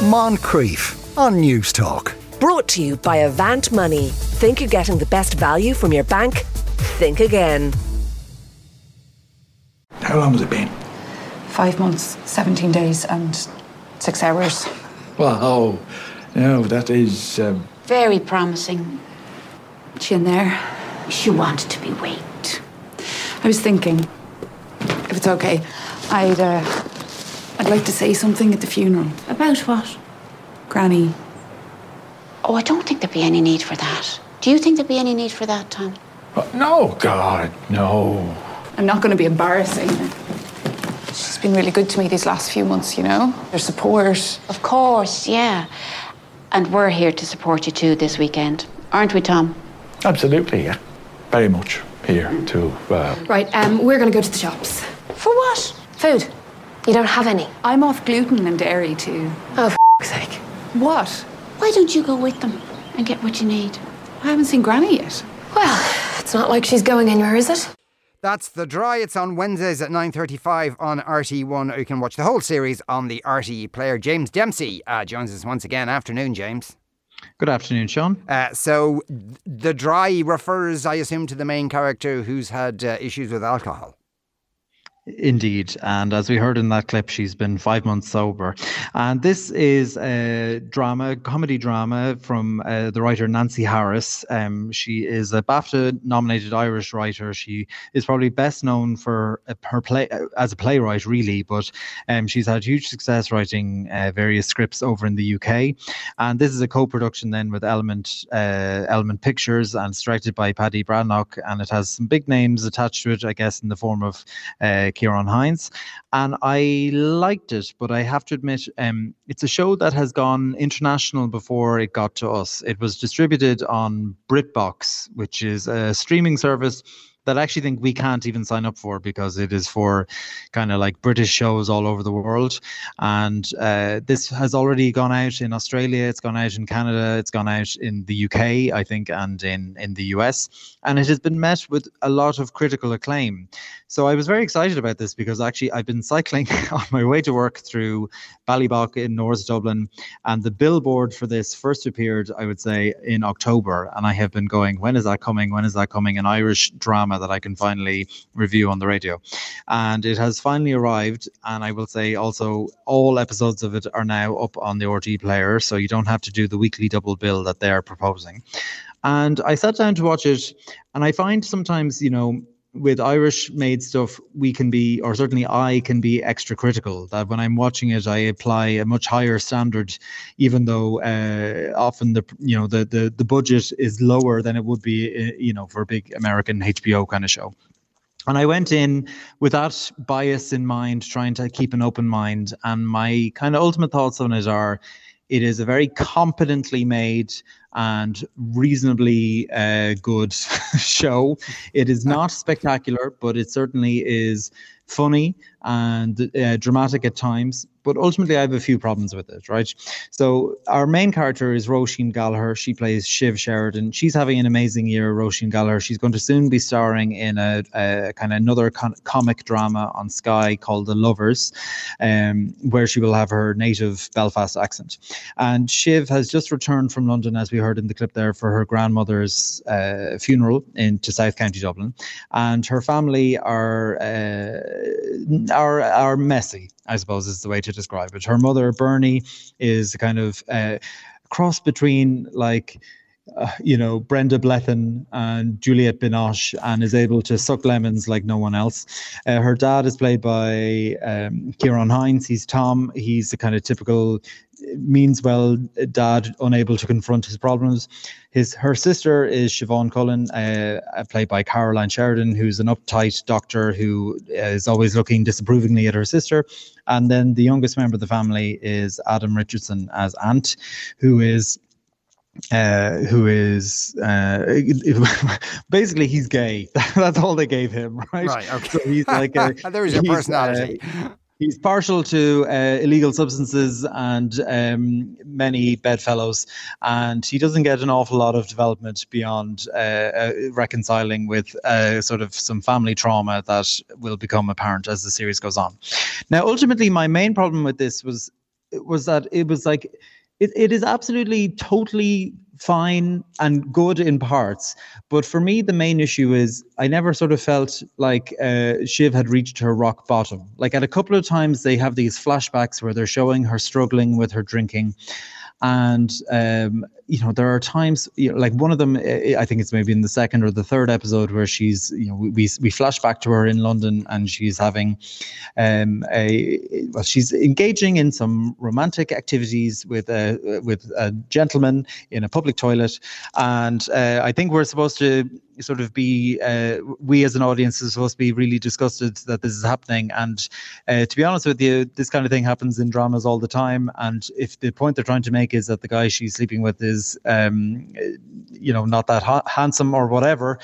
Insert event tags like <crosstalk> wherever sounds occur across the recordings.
Moncrieff on Newstalk. Brought to you by Avant Money. Think you're getting the best value from your bank? Think again. How long has it been? Five months, 17 days, and six hours. Wow. No, that is. Um, Very promising. She in there? She wanted to be waked. I was thinking, if it's okay, I'd, uh, I'd like to say something at the funeral. About what? Granny, Oh, I don't think there'd be any need for that. Do you think there'd be any need for that, Tom? oh, no, God, no. I'm not going to be embarrassing her. She's been really good to me these last few months, you know? Her support. Of course, yeah. And we're here to support you too this weekend, aren't we, Tom? Absolutely, yeah. Very much here to. Uh, Right, um, we're going to go to the shops. For what? Food. You don't have any. I'm off gluten and dairy too. Oh, for sake. What? Why don't you go with them and get what you need? I haven't seen Granny yet. Well, it's not like she's going anywhere, is it? That's The Dry. It's on Wednesdays at 9.35 on RTE1. You can watch the whole series on the RTE player. James Dempsey uh, joins us once again. Afternoon, James. Good afternoon, Sean. Uh, so, The Dry refers, I assume, to the main character who's had uh, issues with alcohol. Indeed. And as we heard in that clip, she's been five months sober. And this is a drama, comedy drama from uh, the writer Nancy Harris. Um, she is a BAFTA nominated Irish writer. She is probably best known for her play uh, as a playwright, really, but um, she's had huge success writing uh, various scripts over in the UK. And this is a co production then with Element, uh, Element Pictures and it's directed by Paddy Breathnach. And it has some big names attached to it, I guess, in the form of uh, Ciaran Hinds, and I liked it. But I have to admit, um, it's a show that has gone international before it got to us. It was distributed on BritBox, which is a streaming service that I actually think we can't even sign up for because it is for kind of like British shows all over the world. And uh, this has already gone out in Australia, it's gone out in Canada, it's gone out in the UK, I think, and in, in the US. And it has been met with a lot of critical acclaim. So I was very excited about this because actually I've been cycling <laughs> on my way to work through Ballybough in North Dublin. And the billboard for this first appeared, I would say, in October. And I have been going, when is that coming? When is that coming? An Irish drama that I can finally review on the radio. And it has finally arrived. And I will say also, all episodes of it are now up on the RTE player. So you don't have to do the weekly double bill that they're proposing. And I sat down to watch it. And I find sometimes, you know, with Irish made stuff, we can be, or certainly I can be extra critical. That when I'm watching it, I apply a much higher standard, even though uh, often the you know the, the the budget is lower than it would be, uh, you know, for a big American HBO kind of show. And I went in with that bias in mind, trying to keep an open mind. And my kind of ultimate thoughts on it are it is a very competently made and reasonably uh, good <laughs> show. It is not spectacular, but it certainly is funny and uh, dramatic at times. But ultimately, I have a few problems with it, right? So, our main character is Roisin Gallagher. She plays Shiv Sheridan. She's having an amazing year, Roisin Gallagher. She's going to soon be starring in a, a kind of another con- comic drama on Sky called The Lovers, um, where she will have her native Belfast accent. And Shiv has just returned from London, as we heard in the clip there, for her grandmother's uh, funeral into South County Dublin. And her family are, uh, are, are messy. I suppose is the way to describe it. Her mother, Bernie, is a kind of uh, cross between like. Uh, you know Brenda Blethyn and Juliette Binoche, and is able to suck lemons like no one else. Uh, her dad is played by um, Ciaran Hinds. He's Tom. He's the kind of typical means well dad, unable to confront his problems. His her sister is Siobhan Cullen, uh, played by Caroline Sheridan, who's an uptight doctor who is always looking disapprovingly at her sister. And then the youngest member of the family is Adam Richardson as Ant, who is uh, who is uh, <laughs> basically he's gay. <laughs> That's all they gave him, right? Right. Okay. So he's like a, <laughs> there's your he's, uh, personality. He's partial to uh, illegal substances and um, many bedfellows, and he doesn't get an awful lot of development beyond uh, uh, reconciling with uh, sort of some family trauma that will become apparent as the series goes on. Now, ultimately, my main problem with this was was that it was like it, it is absolutely totally fine and good in parts. But for me, the main issue is I never sort of felt like uh, Shiv had reached her rock bottom. Like at a couple of times, they have these flashbacks where they're showing her struggling with her drinking. And um, you know, there are times, you know, like one of them, I think it's maybe in the second or the third episode where she's, you know, we we flash back to her in London and she's having, um, a well, she's engaging in some romantic activities with a with a gentleman in a public toilet, and uh, I think we're supposed to sort of be uh, we as an audience is supposed to be really disgusted that this is happening. And uh, to be honest with you this kind of thing happens in dramas all the time. And if the point they're trying to make is that the guy she's sleeping with is um, you know not that ha- handsome or whatever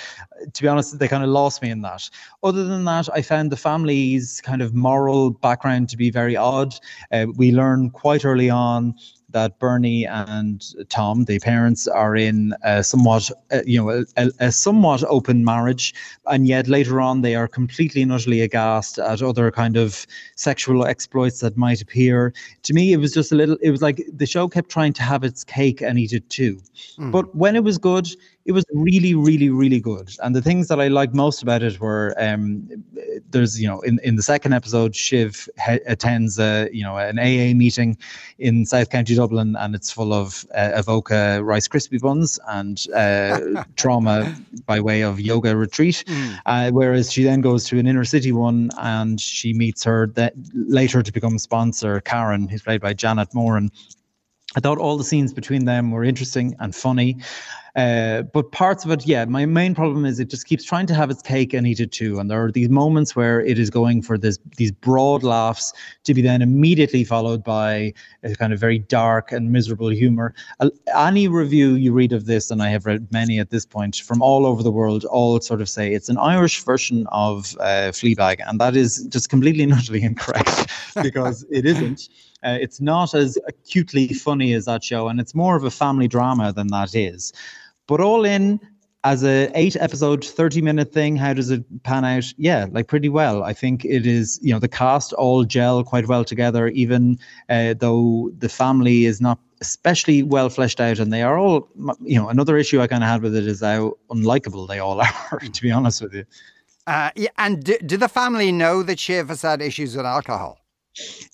to be honest they kind of lost me in that. Other than that i found the family's kind of moral background to be very odd. Uh, we learn quite early on that Bernie and Tom, the parents, are in a somewhat, uh, you know, a, a, somewhat open marriage, and yet later on they are completely and utterly aghast at other kind of sexual exploits that might appear. To me, it was just a little. It was like the show kept trying to have its cake and eat it too. Mm. But when it was good, it was really, really, really good. And the things that I liked most about it were um, there's, you know, in, in the second episode, Shiv he- attends a, you know, an AA meeting in South County Dublin, and it's full of uh, Avoca Rice Krispie buns and uh, <laughs> trauma by way of yoga retreat. Mm. Uh, whereas she then goes to an inner city one, and she meets her that later to become sponsor Karen, who's played by Janet Moran. I thought all the scenes between them were interesting and funny. Uh, but parts of it, yeah, my main problem is it just keeps trying to have its cake and eat it too. And there are these moments where it is going for this these broad laughs to be then immediately followed by a kind of very dark and miserable humor. Uh, any review you read of this, and I have read many at this point from all over the world, all sort of say it's an Irish version of uh, Fleabag, and that is just completely and <laughs> utterly incorrect <laughs> because it isn't. Uh, it's not as acutely funny as that show, and it's more of a family drama than that is. But all in, as a eight episode 30 minute thing how does it pan out? Yeah like pretty well. I think it is you know the cast all gel quite well together even uh, though the family is not especially well fleshed out and they are all you know another issue i kind of had with it is how unlikable they all <laughs> are to be honest with you. Uh, yeah, and do, do the family know that Shiv has had issues with alcohol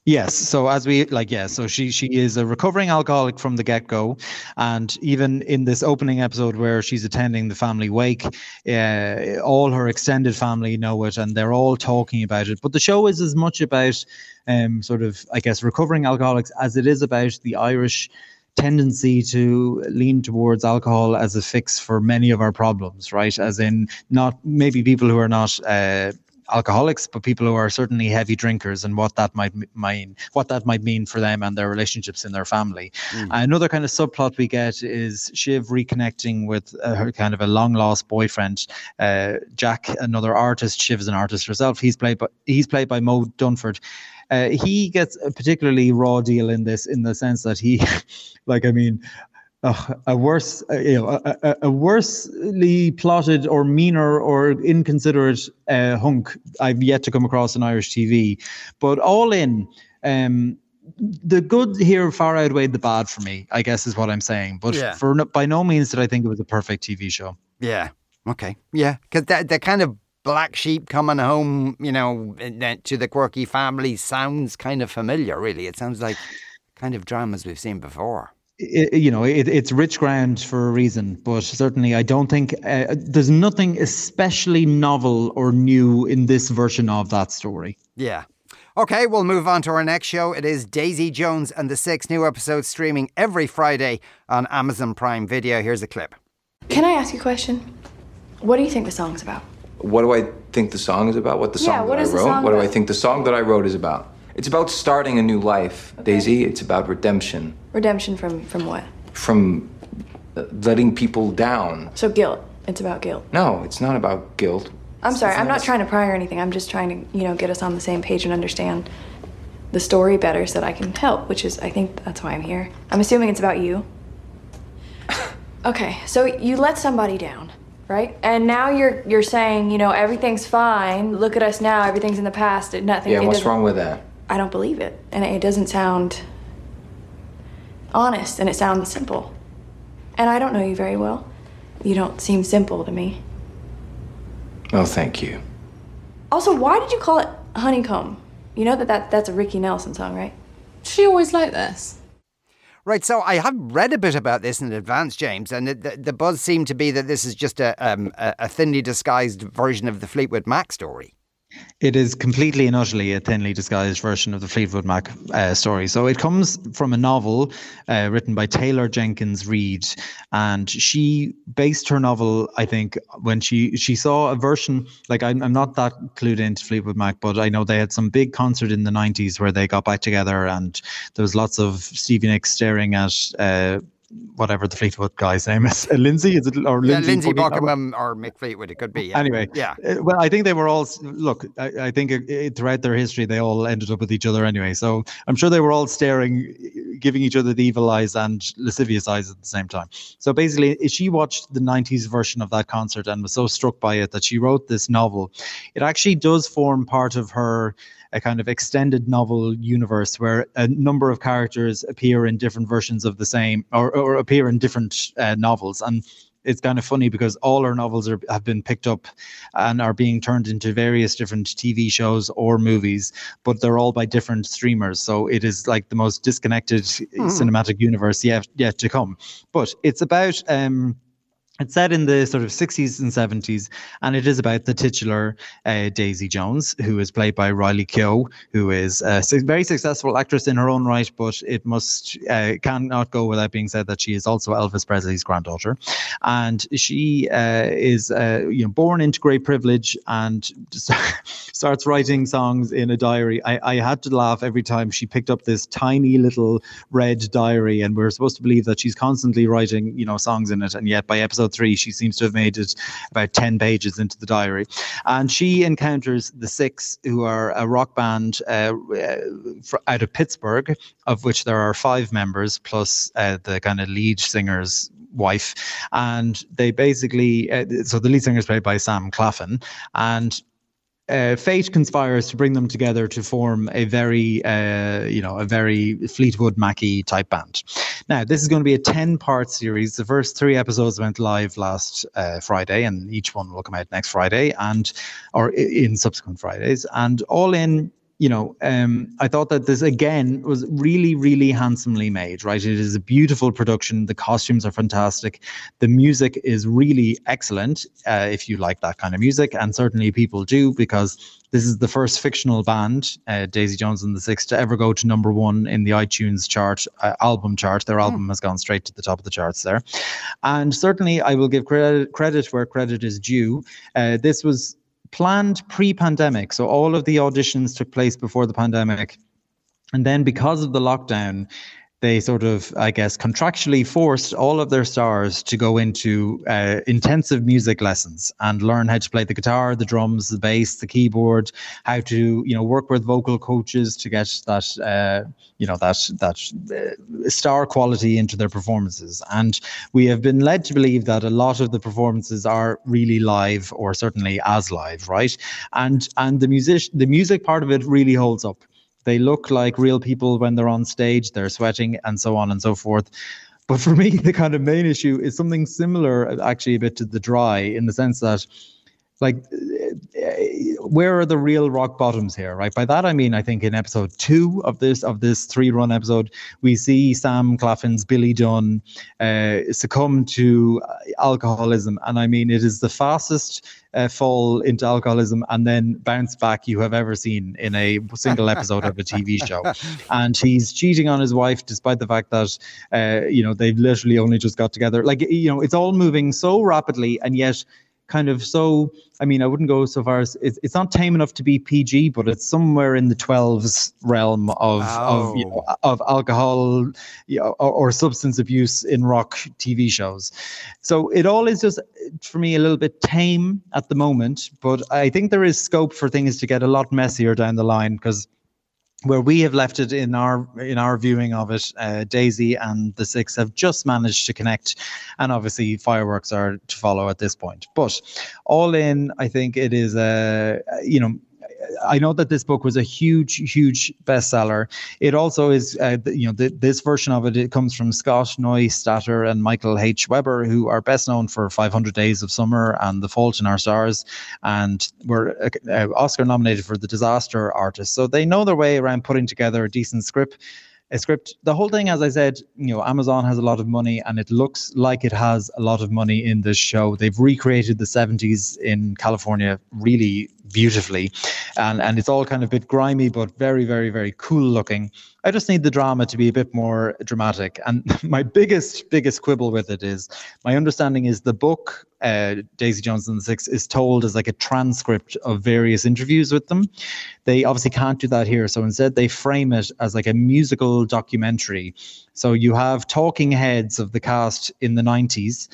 Yes. So as we like, yeah. So she she is a recovering alcoholic from the get go, and even in this opening episode where she's attending the family wake, uh, all her extended family know it, and they're all talking about it. But the show is as much about, um, sort of, I guess, recovering alcoholics as it is about the Irish tendency to lean towards alcohol as a fix for many of our problems, right? As in, not maybe people who are not uh, alcoholics, but people who are certainly heavy drinkers and what that might mean, what that might mean for them and their relationships in their family. Mm. another kind of subplot we get is Shiv reconnecting with uh, her kind of a long lost boyfriend, uh, Jack, another artist. Shiv is an artist herself. He's played by he's played by Mo Dunford. Uh, he gets a particularly raw deal in this, in the sense that he, <laughs> like, I mean, a worse, uh, you know, a, a, a, worsely plotted or meaner or inconsiderate uh, hunk I've yet to come across in Irish TV. But all in, um, the good here far outweighed the bad for me. I guess is what I'm saying. But yeah. for by no means did I think it was a perfect TV show. Yeah. Okay. Yeah. Because that the kind of black sheep coming home, you know, to the quirky family sounds kind of familiar. Really, it sounds like kind of dramas we've seen before it, you know, it, it's rich ground for a reason, but certainly I don't think uh, there's nothing especially novel or new in this version of that story. Yeah. Okay, we'll move on to our next show. It is Daisy Jones and the Six new episodes streaming every Friday on Amazon Prime Video. Here's a clip. Can I ask you a question? What do you think the song's about? What do I think the song is about? What the song yeah, that I wrote? What do I think the song that I wrote is about? It's about starting a new life, okay. Daisy. It's about redemption. Redemption from from what? From uh, letting people down. So guilt. It's about guilt. No, it's not about guilt. I'm sorry. I'm not trying to pry or anything. I'm just trying to, you know, get us on the same page and understand the story better so that I can help, which is I think that's why I'm here. I'm assuming it's about you. <laughs> okay, so you let somebody down, right? And now you're you're saying, you know, everything's fine. Look at us now. Everything's in the past. Nothing. Yeah, what's wrong with that? I don't believe it. And it doesn't sound honest and it sounds simple. And I don't know you very well. You don't seem simple to me. Oh, thank you. Also, why did you call it Honeycomb? You know that, that that's a Ricky Nelson song, right? She always liked this. Right, so I have read a bit about this in advance, James, and the, the buzz seemed to be that this is just a, um, a thinly disguised version of the Fleetwood Mac story. It is completely and utterly a thinly disguised version of the Fleetwood Mac uh, story. So it comes from a novel uh, written by Taylor Jenkins Reid, and she based her novel, I think, when she she saw a version. Like I'm, I'm not that clued into Fleetwood Mac, but I know they had some big concert in the '90s where they got back together, and there was lots of Stevie Nicks staring at. Uh, whatever the Fleetwood guy's name is. Uh, <laughs> Lindsay, is it or Lindsay? Yeah, Lindsey Buckingham or Mick Fleetwood, it could be. Yeah. Anyway, yeah. Uh, well, I think they were all look. I, I think it, throughout their history, they all ended up with each other anyway. So I'm sure they were all staring, giving each other the evil eyes and lascivious eyes at the same time. So basically, she watched the '90s version of that concert and was so struck by it that she wrote this novel. It actually does form part of her a kind of extended novel universe where a number of characters appear in different versions of the same or, or appear in different uh, novels and it's kind of funny because all our novels are, have been picked up and are being turned into various different TV shows or movies, but they're all by different streamers. So it is like the most disconnected mm. cinematic universe yet yet to come. But it's about um, it's set in the sort of 60s and 70s, and it is about the titular uh, Daisy Jones, who is played by Riley Keough, who is a very successful actress in her own right, but it must uh, cannot go without being said that she is also Elvis Presley's granddaughter, and she uh, is uh, you know born into great privilege and <laughs> starts writing songs in a diary. I, I had to laugh every time she picked up this tiny little red diary, and we're supposed to believe that she's constantly writing you know songs in it, and yet by episode episode three, she seems to have made it about 10 pages into the diary. And she encounters the Six, who are a rock band uh, uh out of Pittsburgh, of which there are five members, plus uh, the kind of lead singer's wife. And they basically, uh, so the lead singer is played by Sam Claflin. And uh, fate conspires to bring them together to form a very, uh, you know, a very Fleetwood Mackey type band. Now, this is going to be a 10 part series. The first three episodes went live last uh, Friday, and each one will come out next Friday and, or in subsequent Fridays. And all in, you know, um, I thought that this again was really, really handsomely made, right? It is a beautiful production. The costumes are fantastic. The music is really excellent uh, if you like that kind of music. And certainly people do because this is the first fictional band, uh, Daisy Jones and the Six, to ever go to number one in the iTunes chart, uh, album chart. Their hmm. album has gone straight to the top of the charts there. And certainly I will give credit, credit where credit is due. Uh, this was planned pre-pandemic. So all of the auditions took place before the pandemic. And then because of the lockdown, they sort of, I guess, contractually forced all of their stars to go into uh, intensive music lessons and learn how to play the guitar, the drums, the bass, the keyboard, how to, you know, work with vocal coaches to get that, uh, you know, that that uh, star quality into their performances. And we have been led to believe that a lot of the performances are really live, or certainly as live, right? And and the music, the music part of it really holds up they look like real people when they're on stage, they're sweating and so on and so forth. But for <laughs> me, the kind of main issue is something similar, actually, a bit to the dry, in the sense that, like, where are the real rock bottoms here, right? By that I mean, I think in episode two of this of this three run episode, we see Sam Claflin's Billy Dunne uh, succumb to alcoholism, and I mean, it is the fastest uh, fall into alcoholism and then bounce back you have ever seen in a single episode of a TV <laughs> show. And he's cheating on his wife despite the fact that, uh, you know, they've literally only just got together. Like, you know, it's all moving so rapidly and yet kind of so i mean i wouldn't go so far as it's, it's not tame enough to be pg but it's somewhere in the 12s realm of oh. of you know, oh. of alcohol you know, or, or, substance abuse in rock tv shows so it all is just for me a little bit tame at the moment but i think there is scope for things to get a lot messier down the line because where we have left it in our in our viewing of it, uh, Daisy and the Six have just managed to connect, and obviously fireworks are to follow at this point. But all in, I think it is a you know I know that this book was a huge, huge bestseller. It also is, uh, you know, the, this version of it, it comes from Scott Neustadter and Michael H. Weber, who are best known for 500 Days of Summer and The Fault in Our Stars, and were uh, uh Oscar nominated for The Disaster Artist. So they know their way around putting together a decent script a script. The whole thing, as I said, you know, Amazon has a lot of money, and it looks like it has a lot of money in this show. They've recreated the 70s in California really beautifully, and and it's all kind of a bit grimy, but very, very, very cool looking. I just need the drama to be a bit more dramatic. And <laughs> my biggest, biggest quibble with it is my understanding is the book, uh, Daisy the Six, is told as like a transcript of various interviews with them. They obviously can't do that here. So instead, they frame it as like a musical documentary. So you have talking heads of the cast in the 90s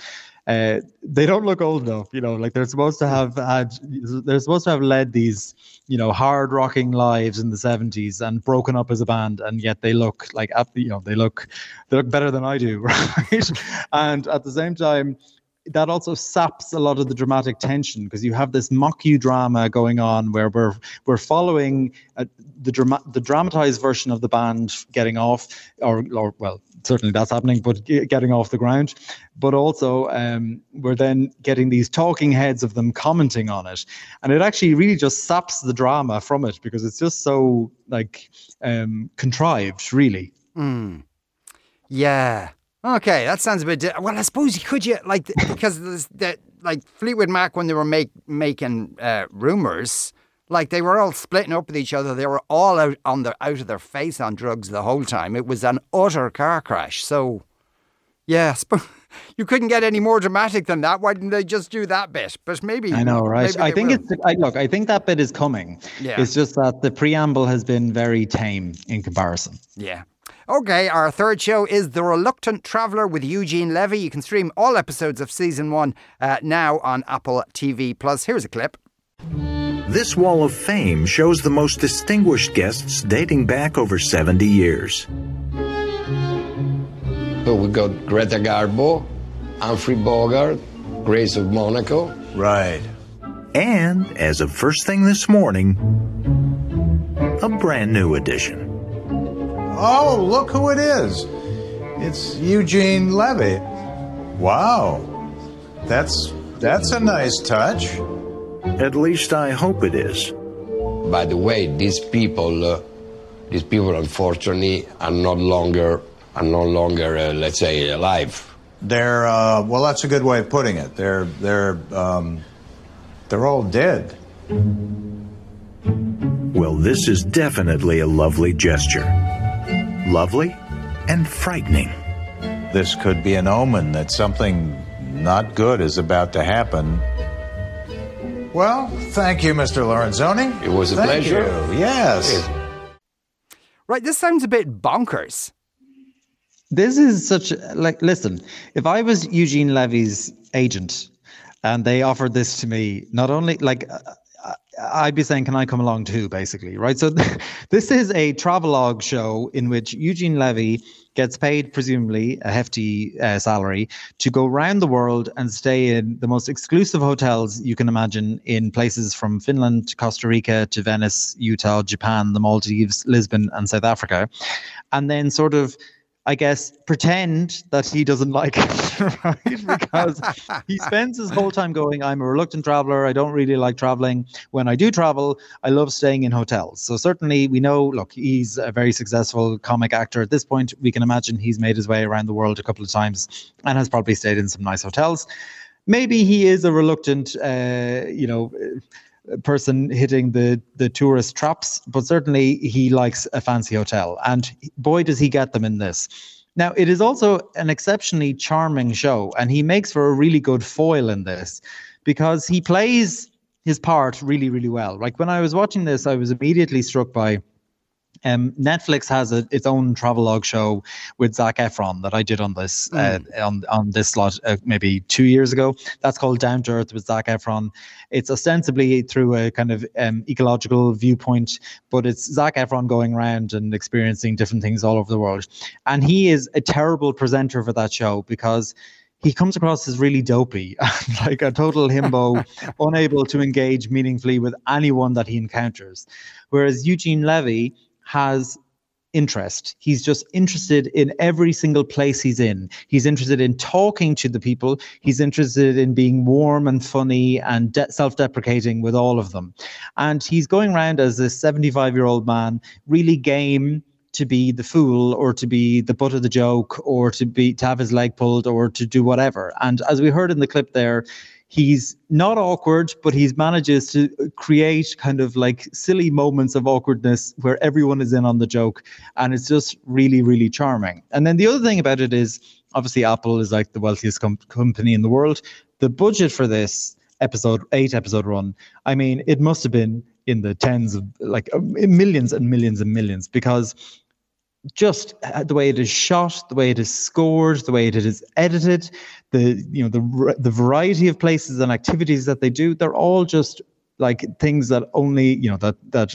uh, they don't look old enough. You know, like they're supposed to have had, they're supposed to have led these, you know, hard rocking lives in the seventies and broken up as a band, and yet they look like, you know, they look, they look better than I do, <laughs> right? and at the same time, that also saps a lot of the dramatic tension because you have this mocku drama going on where we're we're following uh, the drama the dramatized version of the band getting off or or well certainly that's happening, but getting off the ground. But also, um, we're then getting these talking heads of them commenting on it, and it actually really just saps the drama from it because it's just so like um, contrived, really. Mm. Yeah. Okay, that sounds a bit. Di- well, I suppose you could you like <laughs> because the like Fleetwood Mac when they were make making uh, rumors like they were all splitting up with each other. They were all out on their out of their face on drugs the whole time. It was an utter car crash. So, yeah, <laughs> you couldn't get any more dramatic than that. Why didn't they just do that bit? But maybe I know, right? I think will. it's I, look. I think that bit is coming. Yeah, it's just that the preamble has been very tame in comparison. Yeah. Okay, our third show is The Reluctant Traveller with Eugene Levy. You can stream all episodes of season one uh, now on Apple TV Plus. Here's a clip. This wall of fame shows the most distinguished guests dating back over 70 years. So we got Greta Garbo, Humphrey Bogart, Grace of Monaco. Right. And as of first thing this morning, a brand new addition. Oh, look who it is. It's Eugene Levy. Wow. That's that's a nice touch. At least I hope it is. By the way, these people, uh, these people, unfortunately, are no longer are no longer, uh, let's say, alive. They're uh, well. That's a good way of putting it. They're they're um, they're all dead. Well, this is definitely a lovely gesture. Lovely and frightening. This could be an omen that something not good is about to happen well, thank you, Mr. Lorenzoni. It was a thank pleasure. You. Yes. Right, this sounds a bit bonkers. This is such like listen, if I was Eugene Levy's agent and they offered this to me, not only like I'd be saying, can I come along too, basically, right? So <laughs> this is a travelogue show in which Eugene Levy gets paid, presumably, a hefty uh, salary to go around the world and stay in the most exclusive hotels you can imagine in places from Finland to Costa Rica to Venice, Utah, Japan, the Maldives, Lisbon, and South Africa. And then sort of I guess, pretend that he doesn't like it, <laughs> right? Because he <laughs> spends his whole time going, I'm a reluctant traveler. I don't really like traveling. When I do travel, I love staying in hotels. So certainly we know, look, he's a very successful comic actor. At this point, we can imagine he's made his way around the world a couple of times and has probably stayed in some nice hotels. Maybe he is a reluctant, uh, you know, person hitting the the tourist traps, but certainly he likes a fancy hotel, and boy does he get them in this. Now it is also an exceptionally charming show, and he makes for a really good foil in this because he plays his part really really well. Like when I was watching this, I was immediately struck by um, Netflix has a, its own travelogue show with Zac Efron that I did on this mm. uh, on on this slot uh, maybe two years ago. That's called Down to Earth with Zac Efron. It's ostensibly through a kind of um, ecological viewpoint, but it's Zac Efron going around and experiencing different things all over the world. And he is a terrible presenter for that show because he comes across as really dopey, <laughs> like a total himbo, <laughs> unable to engage meaningfully with anyone that he encounters. Whereas Eugene Levy has interest. He's just interested in every single place he's in. He's interested in talking to the people. He's interested in being warm and funny and de- self deprecating with all of them. And he's going around as a 75 year old man, really game to be the fool or to be the butt of the joke or to be to have his leg pulled or to do whatever. And as we heard in the clip there, he's not awkward, but he manages to create kind of like silly moments of awkwardness where everyone is in on the joke. And it's just really, really charming. And then the other thing about it is obviously Apple is like the wealthiest com- company in the world. The budget for this episode, eight episode run, I mean, it must have been in the tens of like uh, millions and millions and millions because just uh, the way it is shot, the way it is scored, the way it is edited, the you know the the variety of places and activities that they do, they're all just like things that only you know that that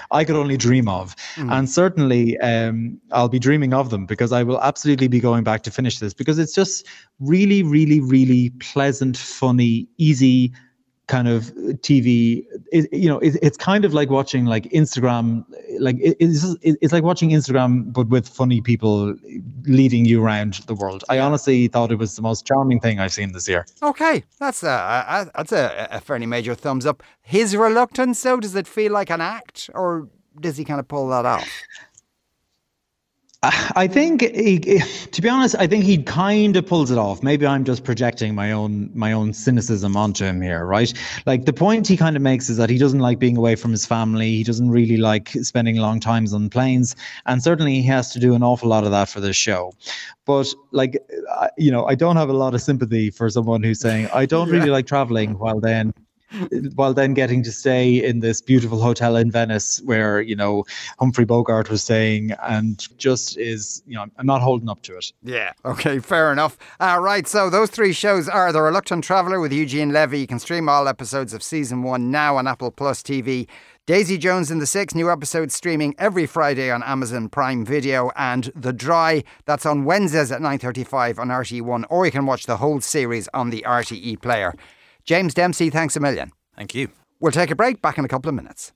<laughs> I could only dream of, mm. and certainly um, I'll be dreaming of them because I will absolutely be going back to finish this because it's just really, really, really pleasant, funny, easy kind of TV. It, you know, it, it's kind of like watching like Instagram. Like it, it's it's like watching Instagram, but with funny people leading you around the world. I honestly thought it was the most charming thing I've seen this year. Okay, that's a, that's a, a fairly major thumbs up. His reluctance, though, does it feel like an act, or does he kind of pull that off? I think, he, to be honest, I think he kind of pulls it off. Maybe I'm just projecting my own my own cynicism onto him here, right? Like the point he kind of makes is that he doesn't like being away from his family. He doesn't really like spending long times on planes, and certainly he has to do an awful lot of that for this show. But like, you know, I don't have a lot of sympathy for someone who's saying I don't really like traveling, while then while then getting to stay in this beautiful hotel in Venice where, you know, Humphrey Bogart was staying and just is, you know, I'm not holding up to it. Yeah. Okay. Fair enough. Uh, right. So those three shows are The Reluctant Traveller with Eugene Levy. You can stream all episodes of season one now on Apple Plus TV. Daisy Jones in the Six, new episodes streaming every Friday on Amazon Prime Video, and The Dry, that's on Wednesdays at 9.35 on RTE1, or you can watch the whole series on the RTE player. James Dempsey, thanks a million. Thank you. We'll take a break, back in a couple of minutes.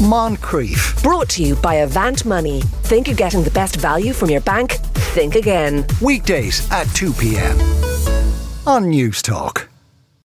Moncrieff. Brought to you by Avant Money. Think you're getting the best value from your bank? Think again. Weekdays at 2 p.m. on Newstalk.